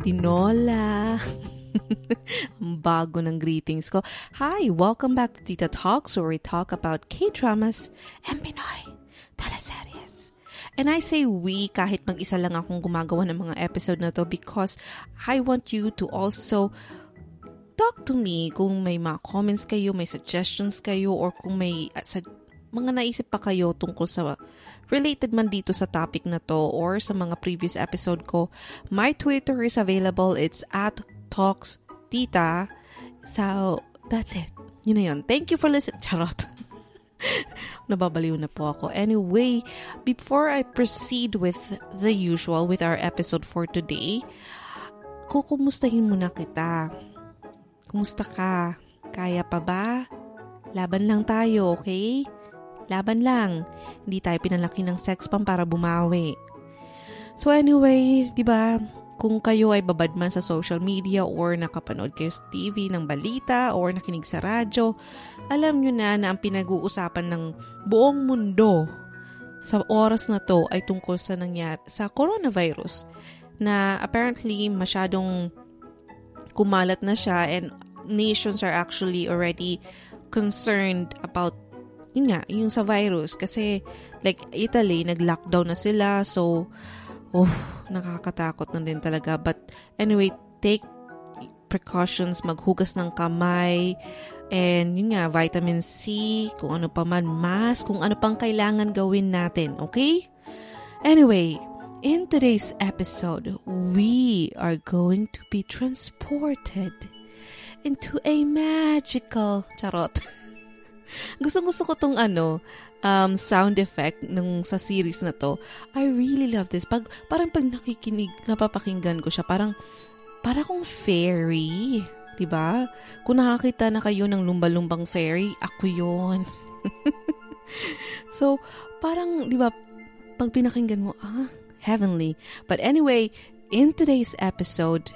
Hola, tinola. Ang bago ng greetings ko. Hi, welcome back to Tita Talks where we talk about K-dramas and Pinoy teleseries. And I say we kahit mag-isa lang akong gumagawa ng mga episode na to because I want you to also talk to me kung may mga comments kayo, may suggestions kayo, or kung may uh, sa, mga naisip pa kayo tungkol sa related man dito sa topic na to or sa mga previous episode ko. My Twitter is available. It's at Talks Tita. So, that's it. Yun na yun. Thank you for listening. Charot. Nababaliw na po ako. Anyway, before I proceed with the usual, with our episode for today, kukumustahin muna kita. Kumusta ka? Kaya pa ba? Laban lang tayo, okay? Laban lang. Hindi tayo pinalaki ng sex pang para bumawi. So anyway, di ba, kung kayo ay babad man sa social media or nakapanood kayo sa TV ng balita or nakinig sa radyo, alam nyo na na ang pinag-uusapan ng buong mundo sa oras na to ay tungkol sa nangyari sa coronavirus na apparently masyadong kumalat na siya and nations are actually already concerned about yun nga, yung sa virus. Kasi, like, Italy, nag-lockdown na sila. So, oh, nakakatakot na din talaga. But, anyway, take precautions, maghugas ng kamay, and yun nga, vitamin C, kung ano pa man, mask, kung ano pang kailangan gawin natin, okay? Anyway, in today's episode, we are going to be transported into a magical, charot, Gusto-gusto ko tong ano, um, sound effect nung sa series na to. I really love this. Pag, parang pag nakikinig, napapakinggan ko siya, parang, para kong fairy. 'di ba? Kung nakakita na kayo ng lumba-lumbang fairy, ako 'yon. so, parang 'di ba, pag pinakinggan mo, ah, heavenly. But anyway, in today's episode,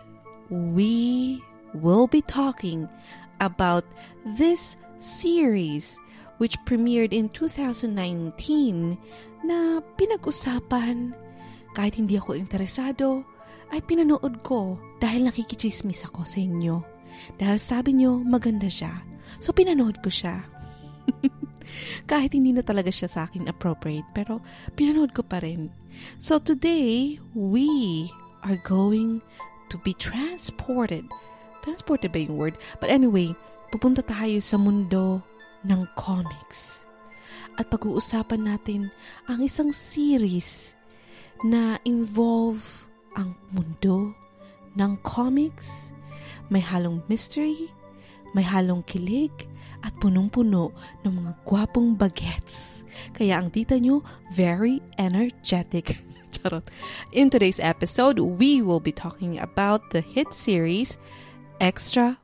we will be talking about this series which premiered in 2019 na pinag-usapan. Kahit hindi ako interesado, ay pinanood ko dahil nakikichismis ako sa inyo. Dahil sabi nyo maganda siya. So pinanood ko siya. Kahit hindi na talaga siya sa akin appropriate, pero pinanood ko pa rin. So today, we are going to be transported. Transported ba yung word? But anyway, pupunta tayo sa mundo ng comics. At pag-uusapan natin ang isang series na involve ang mundo ng comics. May halong mystery, may halong kilig, at punong-puno ng mga gwapong bagets. Kaya ang tita nyo, very energetic. Charot. In today's episode, we will be talking about the hit series Extra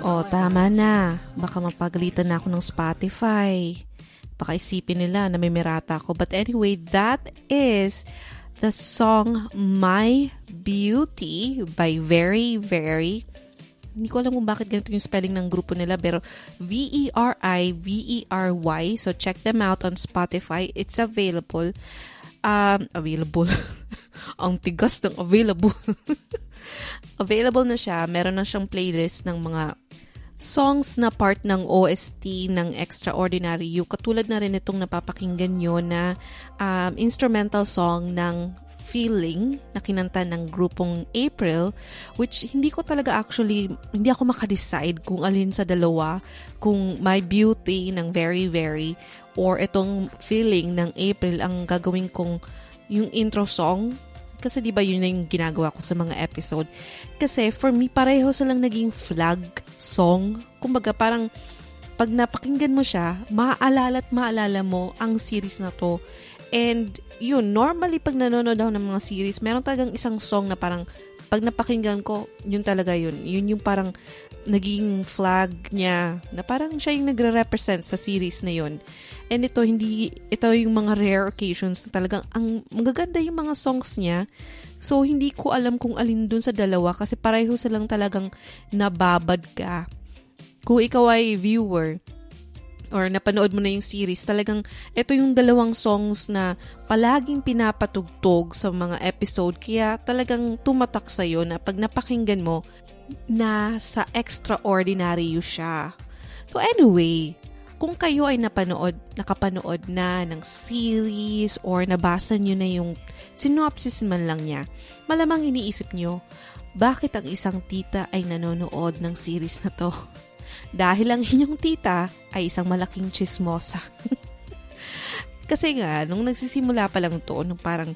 O, oh, tama na. Baka mapagalitan na ako ng Spotify. Baka isipin nila na may merata ako. But anyway, that is the song My Beauty by Very Very hindi ko alam kung bakit ganito yung spelling ng grupo nila pero V-E-R-I-V-E-R-Y so check them out on Spotify it's available um, available ang tigas ng available available na siya. Meron na siyang playlist ng mga songs na part ng OST ng Extraordinary You. Katulad na rin itong napapakinggan nyo na um, instrumental song ng Feeling na kinanta ng grupong April which hindi ko talaga actually hindi ako makadecide kung alin sa dalawa kung My Beauty ng Very Very or itong Feeling ng April ang gagawin kong yung intro song kasi di ba yun na yung ginagawa ko sa mga episode? Kasi for me pareho silang naging flag song. Kumbaga parang pag napakinggan mo siya maaalala at maalala mo ang series na to. And yun, normally pag nanonood ako ng mga series, meron talagang isang song na parang pag napakinggan ko, yun talaga yun. Yun yung parang naging flag niya na parang siya yung nagre-represent sa series na yun. And ito, hindi, ito yung mga rare occasions na talagang ang magaganda yung mga songs niya. So, hindi ko alam kung alin dun sa dalawa kasi pareho silang talagang nababad ka. Kung ikaw ay viewer, or napanood mo na yung series, talagang ito yung dalawang songs na palaging pinapatugtog sa mga episode kaya talagang tumatak sa'yo na pag napakinggan mo na sa extraordinary you siya. So anyway, kung kayo ay napanood, nakapanood na ng series or nabasa nyo na yung synopsis man lang niya, malamang iniisip nyo, bakit ang isang tita ay nanonood ng series na to? dahil ang inyong tita ay isang malaking chismosa. Kasi nga, nung nagsisimula pa lang to, nung parang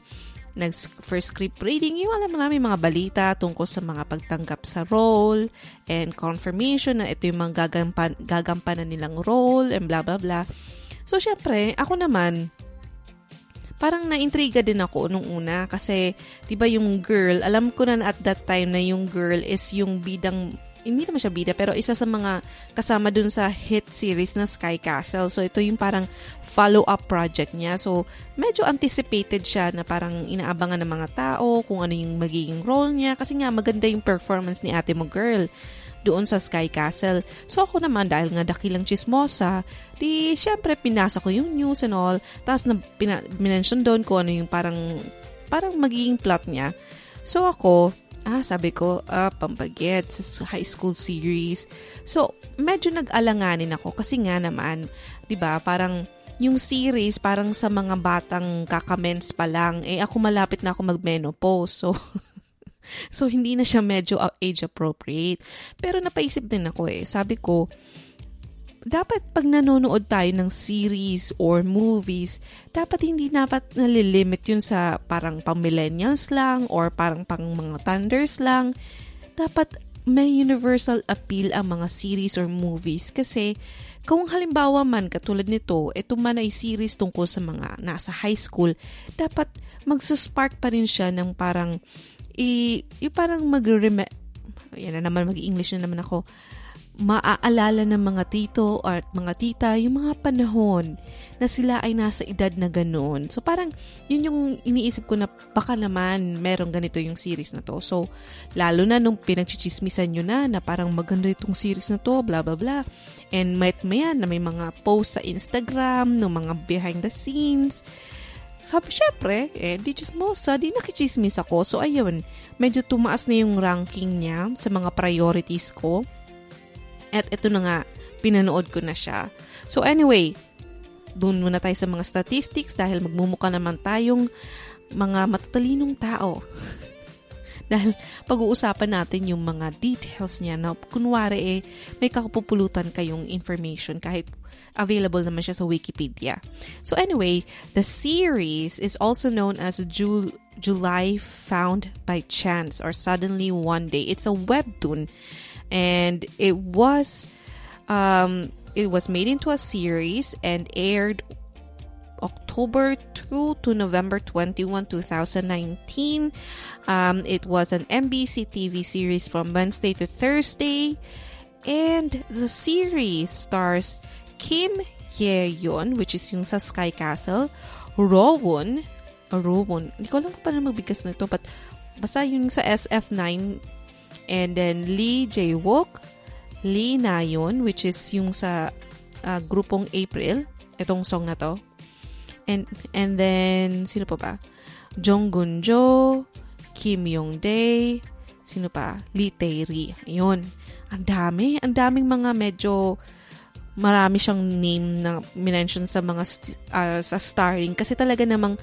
nag first script reading, yung alam mo namin mga balita tungkol sa mga pagtanggap sa role and confirmation na ito yung mga gagampan, gagampanan nilang role and blah blah blah. So, syempre, ako naman, parang naintriga din ako nung una kasi 'di ba yung girl, alam ko na at that time na yung girl is yung bidang hindi naman siya bida, pero isa sa mga kasama dun sa hit series na Sky Castle. So, ito yung parang follow-up project niya. So, medyo anticipated siya na parang inaabangan ng mga tao kung ano yung magiging role niya. Kasi nga, maganda yung performance ni ate mo girl doon sa Sky Castle. So ako naman dahil nga dakilang chismosa, di syempre pinasa ko yung news and all. Tapos na pina, minention doon ko ano yung parang parang magiging plot niya. So ako, Ah, sabi ko, uh, Pampagets, high school series. So, medyo nag-alanganin ako kasi nga naman, 'di ba, parang yung series parang sa mga batang kakamens pa lang, eh ako malapit na ako mag-menopause. So, so hindi na siya medyo age appropriate. Pero napaisip din ako eh. Sabi ko, dapat pag nanonood tayo ng series or movies, dapat hindi dapat nalilimit yun sa parang pang millennials lang or parang pang mga thunders lang. Dapat may universal appeal ang mga series or movies kasi kung halimbawa man katulad nito, ito man ay series tungkol sa mga nasa high school, dapat magsuspark pa rin siya ng parang i, i parang mag yan na naman mag-English na naman ako maaalala ng mga tito at mga tita yung mga panahon na sila ay nasa edad na ganoon. So parang yun yung iniisip ko na baka naman merong ganito yung series na to. So lalo na nung pinagchichismisan nyo na na parang maganda itong series na to, bla bla bla. And may mayan na may mga post sa Instagram ng mga behind the scenes. Sabi, syempre, eh, di chismosa, di nakichismis ako. So, ayun, medyo tumaas na yung ranking niya sa mga priorities ko. At ito na nga, pinanood ko na siya. So anyway, doon muna tayo sa mga statistics dahil magmumuka naman tayong mga matatalinong tao. dahil pag-uusapan natin yung mga details niya na kunwari eh, may kakapupulutan kayong information kahit available naman siya sa Wikipedia. So anyway, the series is also known as Jul- July Found by Chance or Suddenly One Day. It's a webtoon and it was um, it was made into a series and aired October 2 to November 21, 2019. Um, it was an NBC TV series from Wednesday to Thursday. And the series stars Kim Ye-yeon, which is yung sa Sky Castle, Rowoon, Rowoon, hindi ko alam kung paano magbigas na ito, but basta yung sa SF9 And then Lee Jae-wook, Lee Na-yeon, which is yung sa uh, grupong April, itong song na to. And, and then, sino pa ba? Jong Gun-jo, Kim Yong-dae, sino pa? Lee Tae-ri. Ayun. Ang dami. Ang daming mga medyo marami siyang name na minention sa mga uh, sa starring kasi talaga namang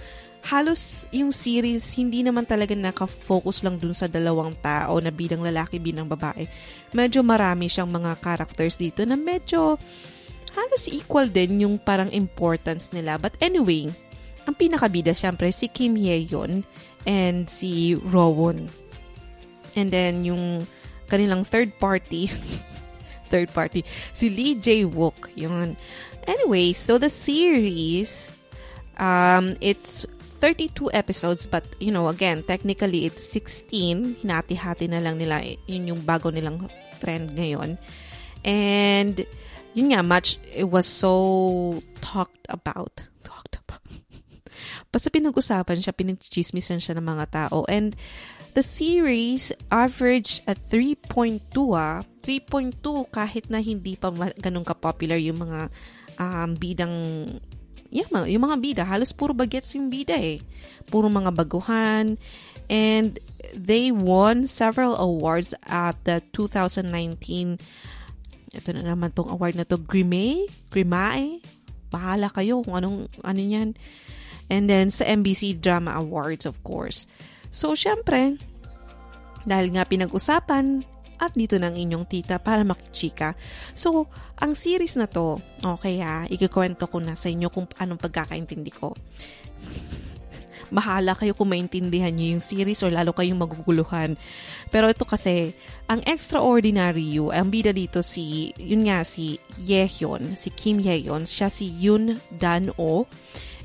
halos yung series hindi naman talaga naka-focus lang dun sa dalawang tao na bilang lalaki bilang babae. Medyo marami siyang mga characters dito na medyo halos equal din yung parang importance nila. But anyway, ang pinakabida syempre si Kim Hye-yeon and si Rowoon. And then yung kanilang third party third party. Si Lee Jae-wook. Yun. Anyway, so the series, um, it's 32 episodes but, you know, again, technically it's 16. Hinati-hati na lang nila. Yun yung bago nilang trend ngayon. And, yun nga, much, it was so talked about. Talked about. Basta pinag-usapan siya, pinag-chismisan siya ng mga tao. And, the series averaged at 3.2 ah. 3.2 kahit na hindi pa ganun ka-popular yung mga um, bidang mga, yung mga bida. Halos puro bagets yung bida eh. Puro mga baguhan. And they won several awards at the 2019 ito na naman tong award na to Grimae Grimae bahala kayo kung anong ano yan and then sa MBC Drama Awards of course So, syempre, dahil nga pinag-usapan, at dito ng inyong tita para makichika. So, ang series na to, okay ha, ikikwento ko na sa inyo kung anong pagkakaintindi ko. Bahala kayo kung maintindihan nyo yung series or lalo kayong maguguluhan. Pero ito kasi, ang extraordinary you, ang bida dito si, yun nga, si Yehyun, si Kim Yehyun, siya si Yun Dan-o.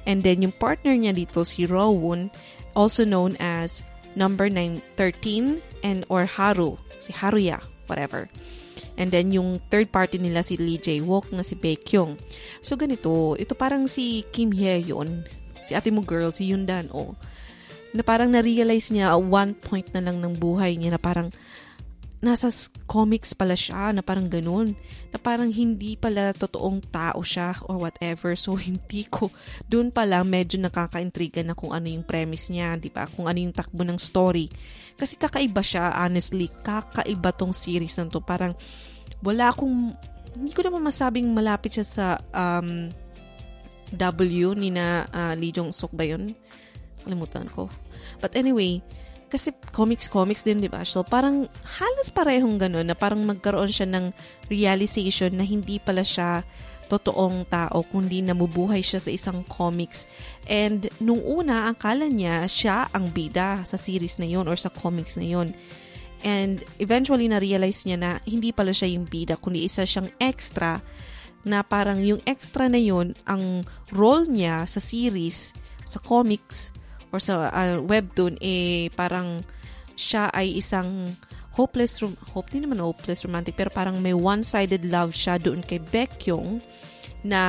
And then yung partner niya dito, si Rowoon, also known as number 913 and or Haru, si Haruya, whatever. And then yung third party nila si Lee Jae-wook na si Baekhyun. So ganito, ito parang si Kim Hye-yeon, si ate mo girl, si Yoon Dan-oh, na parang na-realize niya one point na lang ng buhay niya na parang nasa comics pala siya, na parang ganun. Na parang hindi pala totoong tao siya or whatever. So, hindi ko, doon pa lang medyo nakaka-intriga na kung ano yung premise niya, di ba? Kung ano yung takbo ng story. Kasi kakaiba siya, honestly. Kakaiba tong series na to. Parang, wala akong, hindi ko naman masabing malapit siya sa um, W ni na uh, Lee Jong-suk ba yun? Kalimutan ko. But anyway, kasi comics-comics din, di ba? So, parang halos parehong ganun na parang magkaroon siya ng realization na hindi pala siya totoong tao, kundi namubuhay siya sa isang comics. And nung una, akala niya siya ang bida sa series na yon or sa comics na yon. And eventually, na-realize niya na hindi pala siya yung bida, kundi isa siyang extra na parang yung extra na yon ang role niya sa series, sa comics, or sa uh, webtoon, eh, parang siya ay isang hopeless, rom- hope din naman hopeless romantic, pero parang may one-sided love siya doon kay Baekhyun na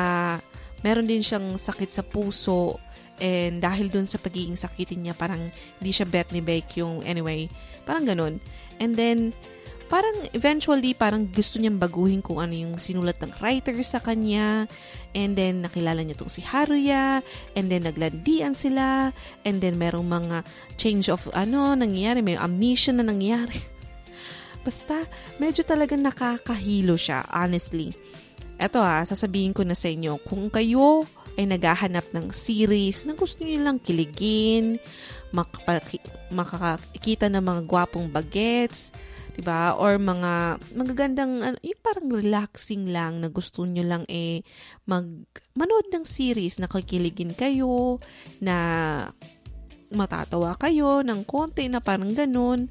meron din siyang sakit sa puso and dahil doon sa pagiging sakitin niya, parang hindi siya bet ni Baekhyun. Anyway, parang ganun. And then, parang eventually parang gusto niyang baguhin kung ano yung sinulat ng writer sa kanya. And then nakilala niya tong si Haruya. And then naglandian sila. And then merong mga change of ano nangyayari. May amnesia na nangyayari. Basta medyo talagang nakakahilo siya honestly. Eto ha sasabihin ko na sa inyo kung kayo ay naghahanap ng series na gusto niyo lang kiligin makakakita ng mga gwapong bagets 'di ba? Or mga magagandang ano, yung parang relaxing lang na gusto niyo lang eh mag manood ng series na kikiligin kayo na matatawa kayo ng konti na parang ganun.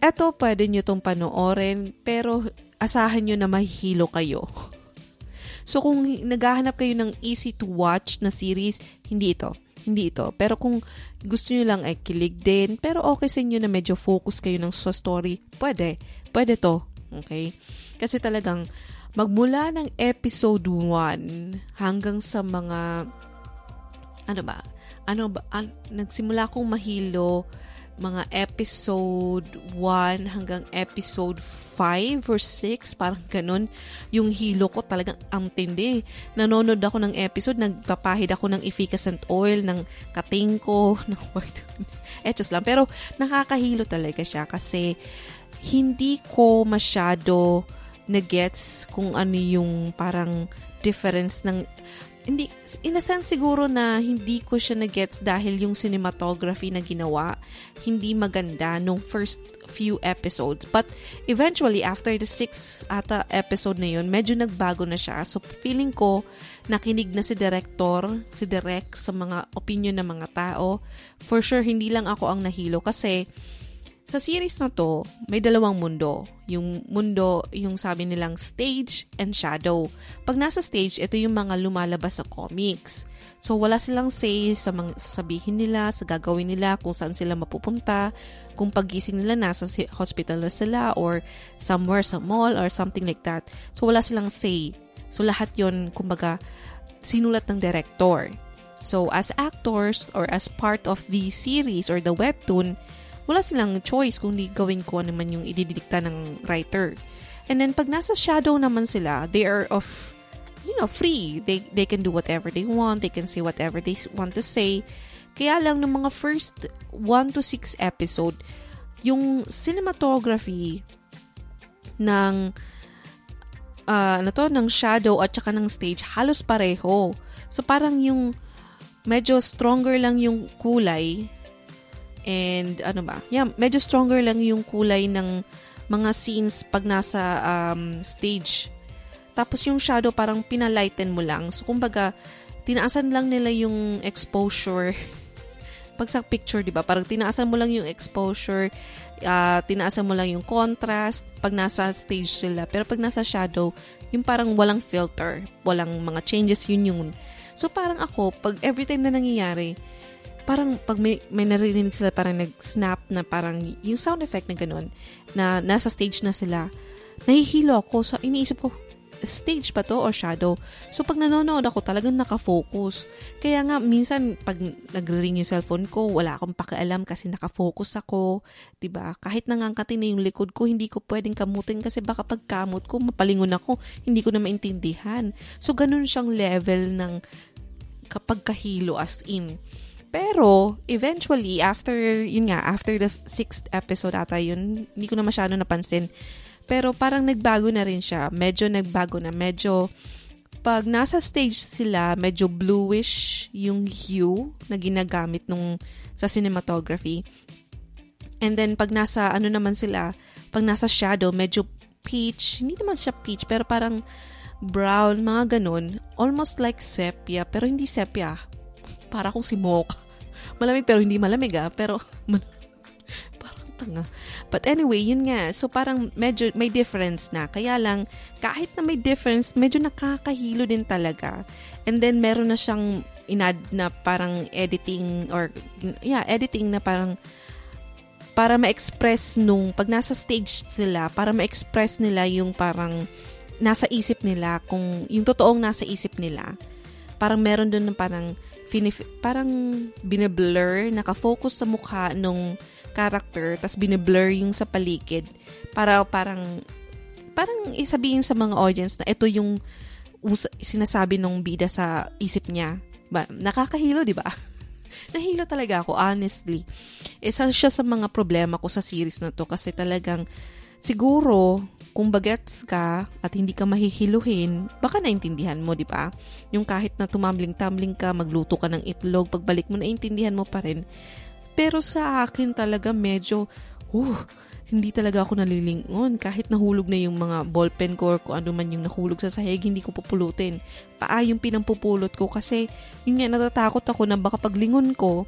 Eto, pwede nyo tong panoorin, pero asahan nyo na mahihilo kayo. So, kung naghahanap kayo ng easy to watch na series, hindi ito hindi ito. Pero kung gusto nyo lang ay kilig din, pero okay sa inyo na medyo focus kayo ng sa story, pwede. Pwede to. Okay? Kasi talagang magmula ng episode 1 hanggang sa mga ano ba? Ano ba? An, nagsimula akong mahilo mga episode 1 hanggang episode 5 or 6, parang ganun. Yung hilo ko talagang ang tindi. Nanonood ako ng episode, nagpapahid ako ng efficacent oil, ng kating ko, ng white. Etos lang. Pero nakakahilo talaga siya kasi hindi ko masyado na-gets kung ano yung parang difference ng hindi, in a sense siguro na hindi ko siya na-gets dahil yung cinematography na ginawa, hindi maganda nung first few episodes. But eventually, after the six ata episode na yun, medyo nagbago na siya. So, feeling ko, nakinig na si director, si direct sa mga opinion ng mga tao. For sure, hindi lang ako ang nahilo kasi sa series na to, may dalawang mundo. Yung mundo, yung sabi nilang stage and shadow. Pag nasa stage, ito yung mga lumalabas sa comics. So, wala silang say sa mga sasabihin nila, sa gagawin nila, kung saan sila mapupunta, kung pagising nila nasa hospital na sila or somewhere sa mall or something like that. So, wala silang say. So, lahat yon kumbaga, sinulat ng director. So, as actors or as part of the series or the webtoon, wala silang choice kung di gawin ko naman yung ididikta ng writer. And then, pag nasa shadow naman sila, they are of, you know, free. They, they can do whatever they want. They can say whatever they want to say. Kaya lang, ng mga first 1 to 6 episode, yung cinematography ng uh, ano to, ng shadow at saka ng stage, halos pareho. So, parang yung medyo stronger lang yung kulay And ano ba? Yeah, medyo stronger lang yung kulay ng mga scenes pag nasa um, stage. Tapos yung shadow parang pinalighten mo lang. So kumbaga, tinaasan lang nila yung exposure. Pag sa picture, di ba? Parang tinaasan mo lang yung exposure, uh, tinaasan mo lang yung contrast pag nasa stage sila. Pero pag nasa shadow, yung parang walang filter, walang mga changes, yun yun. So parang ako, pag every time na nangyayari, parang pag may, may naririnig sila parang nag-snap na parang yung sound effect na ganun, na nasa stage na sila, nahihilo ako. So, iniisip ko, stage ba to or shadow? So, pag nanonood ako, talagang nakafocus. Kaya nga, minsan, pag nagre-ring yung cellphone ko, wala akong pakialam kasi nakafocus ako. ba diba? Kahit nangangkatin na yung likod ko, hindi ko pwedeng kamutin kasi baka pagkamot ko, mapalingon ako, hindi ko na maintindihan. So, ganun siyang level ng kapag kahilo as in. Pero, eventually, after, yun nga, after the sixth episode ata yun, hindi ko na masyado napansin. Pero parang nagbago na rin siya. Medyo nagbago na. Medyo, pag nasa stage sila, medyo bluish yung hue na ginagamit nung sa cinematography. And then, pag nasa, ano naman sila, pag nasa shadow, medyo peach. Hindi naman siya peach, pero parang brown, mga ganun. Almost like sepia, pero hindi sepia. Para kung si Mocha. Malamig pero hindi malamig ah. Pero parang tanga. But anyway, yun nga. So parang medyo may difference na. Kaya lang, kahit na may difference, medyo nakakahilo din talaga. And then meron na siyang inad na parang editing or yeah, editing na parang para ma-express nung pag nasa stage sila, para ma-express nila yung parang nasa isip nila kung yung totoong nasa isip nila. Parang meron doon ng parang finif- parang bine-blur, nakafocus sa mukha nung character, tas bine-blur yung sa paligid para parang parang isabihin sa mga audience na ito yung us- sinasabi nung bida sa isip niya. Ba, nakakahilo, di ba? Nahilo talaga ako, honestly. Isa siya sa mga problema ko sa series na to kasi talagang siguro kung bagets ka at hindi ka mahihiluhin, baka naintindihan mo, di ba? Yung kahit na tumambling-tumbling ka, magluto ka ng itlog, pagbalik mo, naintindihan mo pa rin. Pero sa akin talaga medyo, uh, hindi talaga ako nalilingon. Kahit nahulog na yung mga ballpen ko or kung ano man yung nahulog sa sahig, hindi ko pupulutin. Paa yung pinampupulot ko kasi yun nga natatakot ako na baka paglingon ko,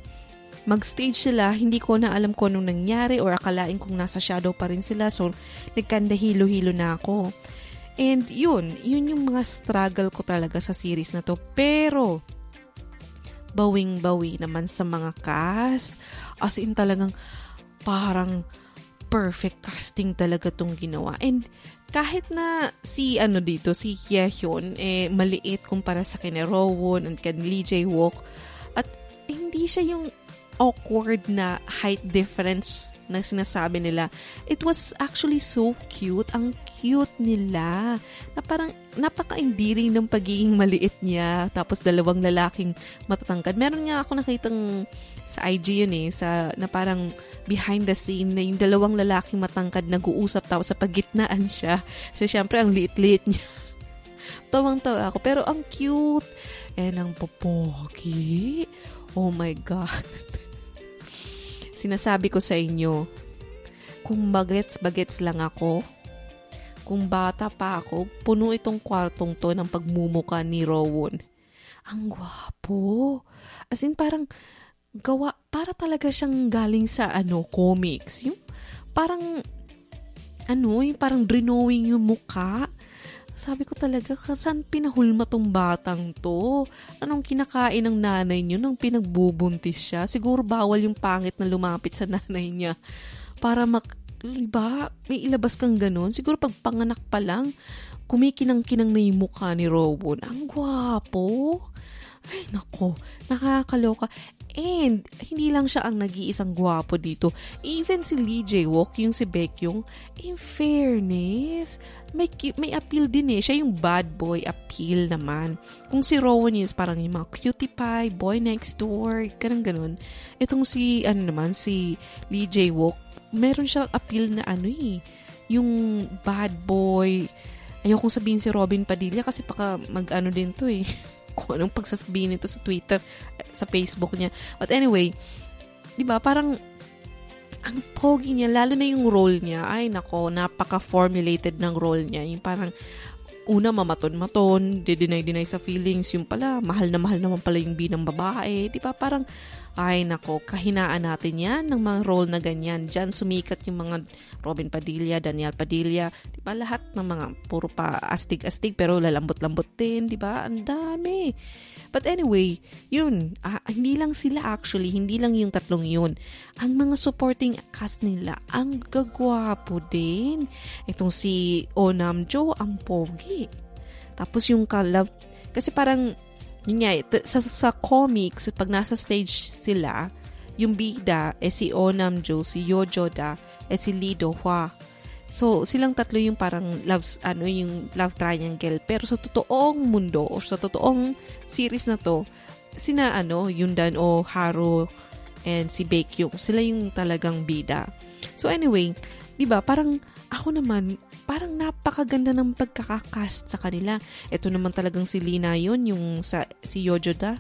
mag-stage sila, hindi ko na alam kung anong nangyari or akalain kong nasa shadow pa rin sila. So, nagkanda hilo-hilo na ako. And yun, yun yung mga struggle ko talaga sa series na to. Pero, bawing-bawi naman sa mga cast. As in talagang parang perfect casting talaga tong ginawa. And kahit na si ano dito, si Hyehyun, eh, maliit kumpara sa kina Rowon and kan Lee Jae-wook, at hindi siya yung awkward na height difference na sinasabi nila. It was actually so cute. Ang cute nila. Na parang napaka-endearing ng pagiging maliit niya. Tapos dalawang lalaking matatangkad. Meron nga ako nakitang sa IG yun eh, sa, na parang behind the scene na yung dalawang lalaking matangkad nag-uusap tapos sa pagitnaan siya. So, syempre, ang liit-liit niya. Tawang-tawa ako. Pero ang cute. And ang popogi. Oh my God. Sinasabi ko sa inyo, kung bagets-bagets lang ako, kung bata pa ako, puno itong kwartong to ng pagmumuka ni Rowan. Ang gwapo. As in, parang gawa, para talaga siyang galing sa ano, comics. Yung parang, ano, yung parang drawing yung muka. Sabi ko talaga, saan pinahulma tong batang to? Anong kinakain ng nanay niyo nang pinagbubuntis siya? Siguro bawal yung pangit na lumapit sa nanay niya para mak... Diba? May ilabas kang ganun. Siguro pag panganak pa lang, kumikinang-kinang na yung mukha ni Robon. Ang gwapo. Ay, nako. Nakakaloka. And, hindi lang siya ang nag-iisang gwapo dito. Even si Lee Jae-wook, yung si Baekhyun, in fairness, may, may appeal din eh. Siya yung bad boy appeal naman. Kung si Rowan is parang yung mga cutie pie, boy next door, ganun ganun. Itong si, ano naman, si Lee Jae-wook, meron siyang appeal na ano eh, yung bad boy. Ayokong sabihin si Robin Padilla kasi baka mag-ano din to eh. kung anong pagsasabihin nito sa Twitter, sa Facebook niya. But anyway, di ba, parang ang pogi niya, lalo na yung role niya, ay nako, napaka-formulated ng role niya. Yung parang, una, mamaton-maton, dideny-deny sa feelings, yung pala, mahal na mahal naman pala yung binang babae. Di ba, parang, ay nako, kahinaan natin yan ng mga role na ganyan. Diyan sumikat yung mga Robin Padilla, Daniel Padilla, di ba lahat ng mga puro pa astig-astig pero lalambot-lambot din, di ba? Ang dami. But anyway, yun, ah, hindi lang sila actually, hindi lang yung tatlong yun. Ang mga supporting cast nila, ang gagwapo din. Itong si Onamjo, ang pogi. Tapos yung ka-love, kasi parang yun nga, sa, sa comics, pag nasa stage sila, yung bida, eh si Onam Jo, si Yojoda, eh si Lee Do. So, silang tatlo yung parang love, ano, yung love triangle. Pero sa totoong mundo, o sa totoong series na to, sina, ano, Yundan o Haro and si Baekhyun, sila yung talagang bida. So, anyway, di ba parang ako naman, parang napakaganda ng pagkakakast sa kanila. Ito naman talagang si Lina yun, yung sa, si Yojoda.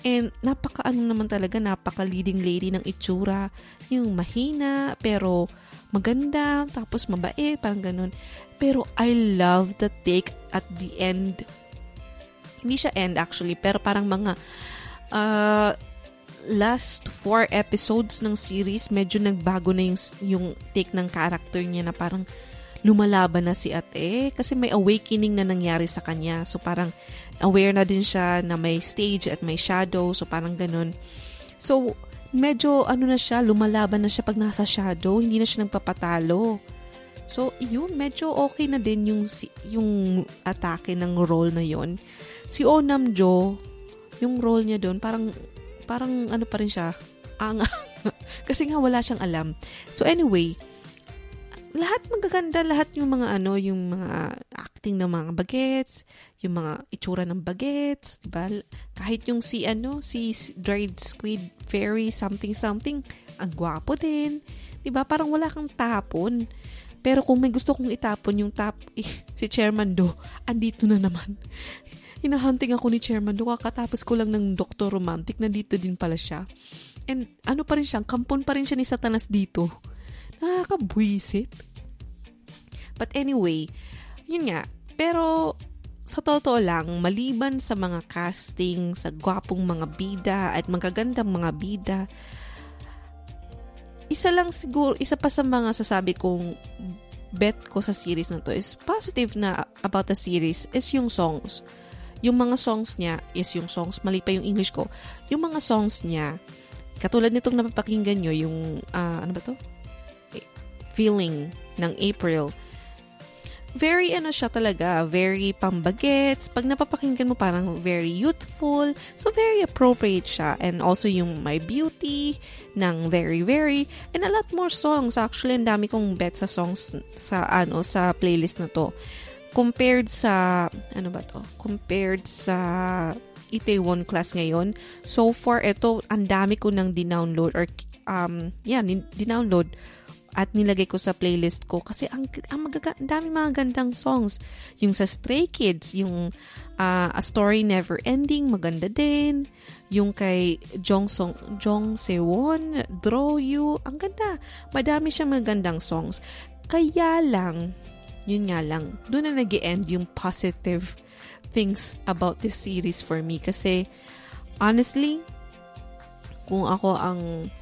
And napaka ano naman talaga, napaka leading lady ng itsura. Yung mahina, pero maganda, tapos mabait, parang ganun. Pero I love the take at the end. Hindi siya end actually, pero parang mga uh, last four episodes ng series, medyo nagbago na yung, yung take ng character niya na parang lumalaban na si ate kasi may awakening na nangyari sa kanya. So parang aware na din siya na may stage at may shadow. So parang ganun. So medyo ano na siya, lumalaban na siya pag nasa shadow. Hindi na siya nagpapatalo. So, yun, medyo okay na din yung, yung atake ng role na yon Si Onam Jo, yung role niya doon, parang, parang ano pa rin siya, ang Kasi nga wala siyang alam. So anyway, lahat magaganda, lahat yung mga ano, yung mga acting ng mga bagets, yung mga itsura ng bagets, di ba? Kahit yung si ano, si dried squid fairy something something, ang gwapo din. Di ba? Parang wala kang tapon. Pero kung may gusto kong itapon yung tap, eh, si Chairman Do, andito na naman. Hinahunting ako ni Chairman Do, kakatapos ko lang ng Dr. Romantic, nandito din pala siya. And ano pa rin siya, kampon pa rin siya ni Satanas dito Nakakabwisit. But anyway, yun nga. Pero sa totoo lang, maliban sa mga casting, sa gwapong mga bida at magagandang mga bida, isa lang siguro, isa pa sa mga sasabi kong bet ko sa series na to is positive na about the series is yung songs. Yung mga songs niya is yung songs, mali pa yung English ko. Yung mga songs niya, katulad nitong napapakinggan nyo, yung, uh, ano ba to? Feeling ng April. very ano siya talaga, very pambagets. Pag napapakinggan mo parang very youthful. So very appropriate siya. And also yung My Beauty ng Very Very and a lot more songs. Actually, ang dami kong bet sa songs sa ano sa playlist na to. Compared sa ano ba to? Compared sa Itaewon class ngayon. So far ito ang dami ko nang dinownload or um yeah, dinownload at nilagay ko sa playlist ko kasi ang, ang magaga, dami mga gandang songs. Yung sa Stray Kids, yung uh, A Story Never Ending, maganda din. Yung kay Jong, Song, Jong Sewon, Draw You, ang ganda. Madami siyang magandang songs. Kaya lang, yun nga lang, doon na nag end yung positive things about this series for me. Kasi, honestly, kung ako ang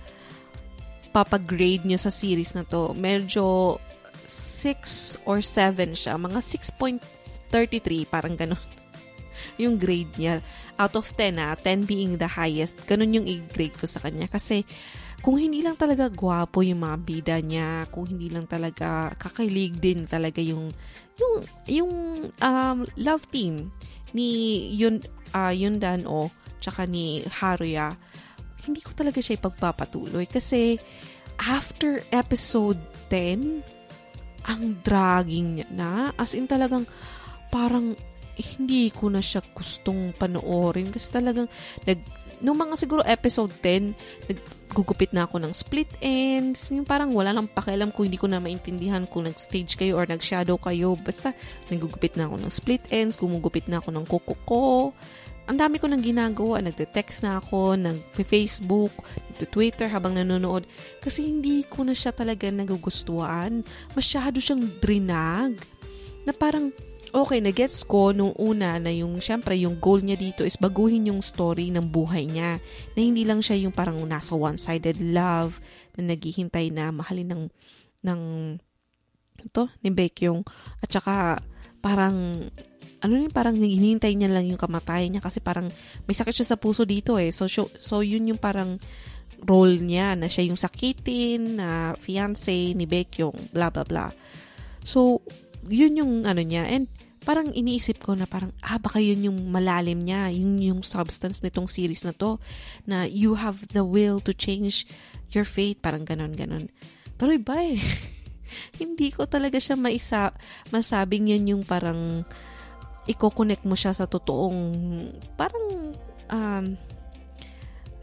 papagrade nyo sa series na to, medyo 6 or 7 siya. Mga 6.33, parang ganun. yung grade niya. Out of 10 ah, 10 being the highest. Ganun yung i-grade ko sa kanya. Kasi, kung hindi lang talaga gwapo yung mga bida niya, kung hindi lang talaga kakilig din talaga yung yung yung um, love team ni Yun uh, Yundan o tsaka ni Haruya hindi ko talaga siya ipagpapatuloy kasi after episode 10, ang dragging niya na. As in talagang parang hindi ko na siya gustong panoorin kasi talagang nag, nung mga siguro episode 10, naggugupit na ako ng split ends. Yung parang wala nang pakialam kung hindi ko na maintindihan kung nag-stage kayo or nag-shadow kayo. Basta naggugupit na ako ng split ends, gumugupit na ako ng kuko ko ang dami ko nang ginagawa. Nagte-text na ako, nag-Facebook, nagte-Twitter habang nanonood. Kasi hindi ko na siya talaga nagugustuhan. Masyado siyang drinag. Na parang, okay, nagets ko nung una na yung, syempre, yung goal niya dito is baguhin yung story ng buhay niya. Na hindi lang siya yung parang nasa one-sided love na naghihintay na mahalin ng, ng, ito, ni Baekhyung. At saka, parang ano yun, parang hinihintay niya lang yung kamatayan niya kasi parang may sakit siya sa puso dito eh. So, so, so yun yung parang role niya na siya yung sakitin na fiance ni Baekhyung, bla bla bla. So, yun yung ano niya. And parang iniisip ko na parang, ah, baka yun yung malalim niya, yun yung substance nitong series na to, na you have the will to change your fate, parang ganon, ganon. Pero iba eh. Hindi ko talaga siya maisa, masabing yun yung parang i-connect mo siya sa totoong parang um,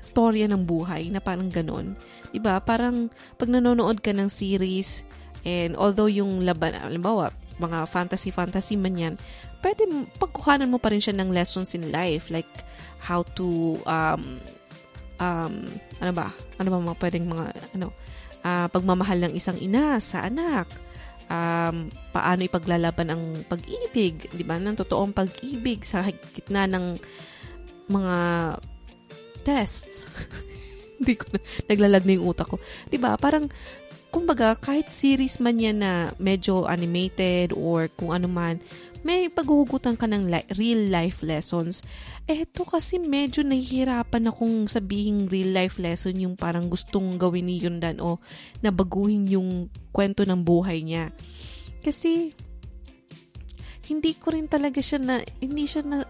storya ng buhay na parang ganun. 'Di ba? Parang pag nanonood ka ng series and although yung laban, halimbawa, mga fantasy-fantasy man yan, pwede pagkuhanan mo pa rin siya ng lessons in life like how to um um ano ba? Ano ba mga pwedeng mga ano uh, pagmamahal ng isang ina sa anak um, paano ipaglalaban ang pag-ibig, di ba? Ng totoong pag-ibig sa gitna ng mga tests. Hindi ko na, naglalag na yung utak ko. Di ba? Parang, kumbaga, kahit series man yan na medyo animated or kung ano man, may paghuhugutan ka ng li- real life lessons. Ito kasi medyo nahihirapan akong sabihin real life lesson yung parang gustong gawin ni Yundan o nabaguhin yung kwento ng buhay niya. Kasi, hindi ko rin talaga siya na, hindi siya na,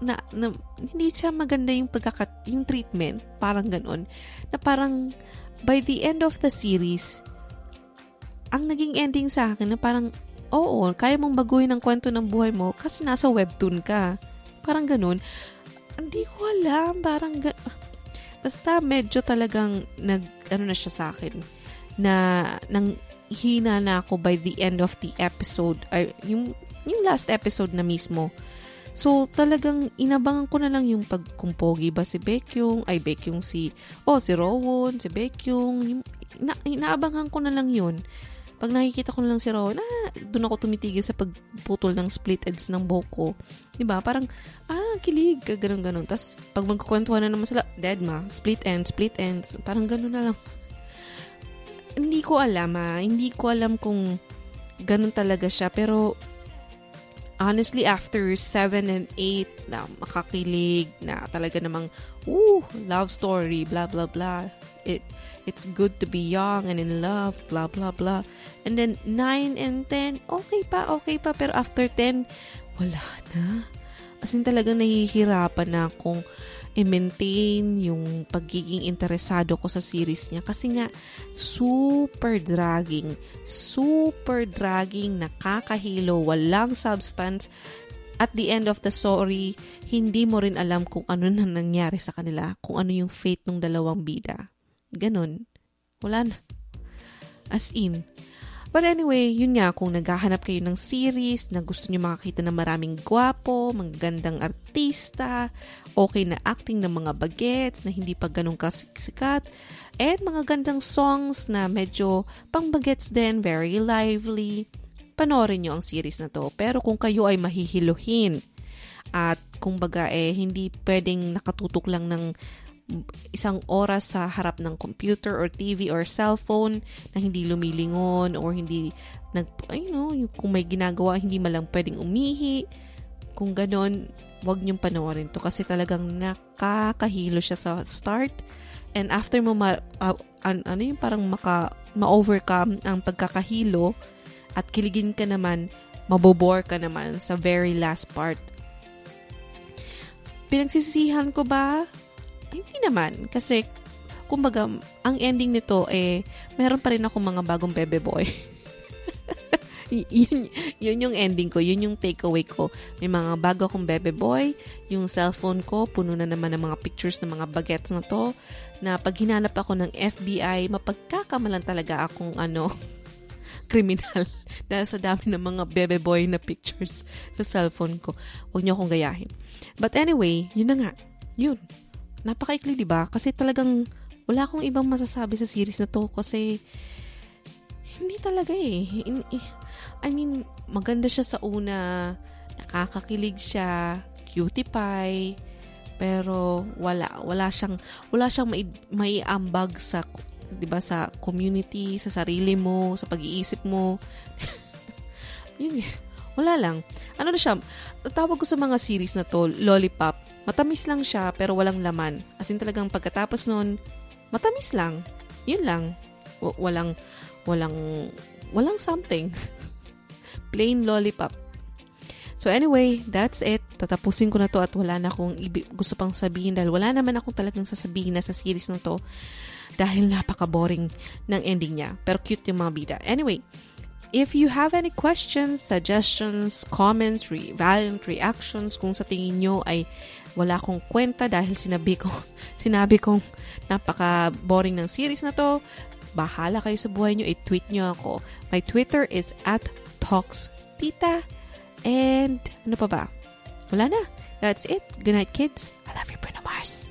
na, na hindi siya maganda yung pagkakat, yung treatment, parang ganon, na parang, by the end of the series, ang naging ending sa akin na parang oo, kaya mong baguhin ang kwento ng buhay mo kasi nasa webtoon ka. Parang ganun. Hindi ko alam, parang ga- basta medyo talagang nag ano na siya sa akin na nang hina na ako by the end of the episode ay yung yung last episode na mismo. So, talagang inabangan ko na lang yung pagkumpogi ba si Baekhyung, ay Baekhyung si, oh, si Rowon, si Baekhyung, yung, ina, inaabangan ko na lang yun. Pag nakikita ko na lang si Rowan, ah, doon ako tumitigil sa pagputol ng split ends ng buhok ko. Diba? Parang, ah, kilig, ganun ganon Tapos, pag magkukwentuhan na naman sila, dead ma, split ends, split ends. Parang ganun na lang. hindi ko alam ah. Hindi ko alam kung ganun talaga siya. Pero, honestly, after 7 and 8 na makakilig, na talaga namang ooh, love story, blah blah blah. It it's good to be young and in love, blah blah blah. And then 9 and 10, okay pa, okay pa. Pero after 10, wala na. As in talagang nahihirapan na akong i-maintain yung pagiging interesado ko sa series niya kasi nga super dragging, super dragging, nakakahilo, walang substance. At the end of the story, hindi mo rin alam kung ano na nangyari sa kanila, kung ano yung fate ng dalawang bida. Ganon. Wala na. As in, But anyway, yun nga, kung naghahanap kayo ng series na gusto nyo makakita ng maraming gwapo, magagandang artista, okay na acting ng mga bagets na hindi pa ganun kasikat, and mga gandang songs na medyo pang bagets din, very lively, panoorin nyo ang series na to. Pero kung kayo ay mahihiluhin at kung baga eh hindi pwedeng nakatutok lang ng isang oras sa harap ng computer or TV or cellphone na hindi lumilingon or hindi nag you know, kung may ginagawa hindi malang pwedeng umihi. Kung ganon, wag niyong panoorin to kasi talagang nakakahilo siya sa start and after mo ma, uh, an, ano yung parang maka ma-overcome ang pagkakahilo at kiligin ka naman, mabobore ka naman sa very last part. Pinagsisisihan ko ba hindi naman. Kasi, kumbaga, ang ending nito, eh, meron pa rin ako mga bagong bebe boy. yun, yun yung ending ko, yun yung takeaway ko. May mga bago akong bebe boy, yung cellphone ko, puno na naman ng mga pictures ng mga bagets na to, na pag hinanap ako ng FBI, mapagkakamalan talaga akong ano, kriminal dahil sa dami ng mga bebe boy na pictures sa cellphone ko. Huwag niyo akong gayahin. But anyway, yun na nga. Yun napakaikli, di ba? Kasi talagang wala akong ibang masasabi sa series na to kasi hindi talaga eh. I mean, maganda siya sa una, nakakakilig siya, cutie pie, pero wala wala siyang wala siyang mai, maiambag sa 'di ba sa community, sa sarili mo, sa pag-iisip mo. Yun eh. Wala lang. Ano na siya? Tawag ko sa mga series na to, lollipop Matamis lang siya pero walang laman. As in talagang pagkatapos nun, matamis lang. Yun lang. W- walang, walang, walang something. Plain lollipop. So anyway, that's it. Tatapusin ko na to at wala na akong gusto pang sabihin dahil wala naman akong talagang sasabihin na sa series na to dahil napaka-boring ng ending niya. Pero cute yung mga bida. Anyway, If you have any questions, suggestions, comments, re- valiant reactions, kung sa tingin nyo ay wala akong kwenta dahil sinabi ko, sinabi kong napaka-boring ng series na to, bahala kayo sa buhay nyo, i-tweet nyo ako. My Twitter is at TalksTita. And ano pa ba? Wala na. That's it. Good night, kids. I love you, Bruno Mars.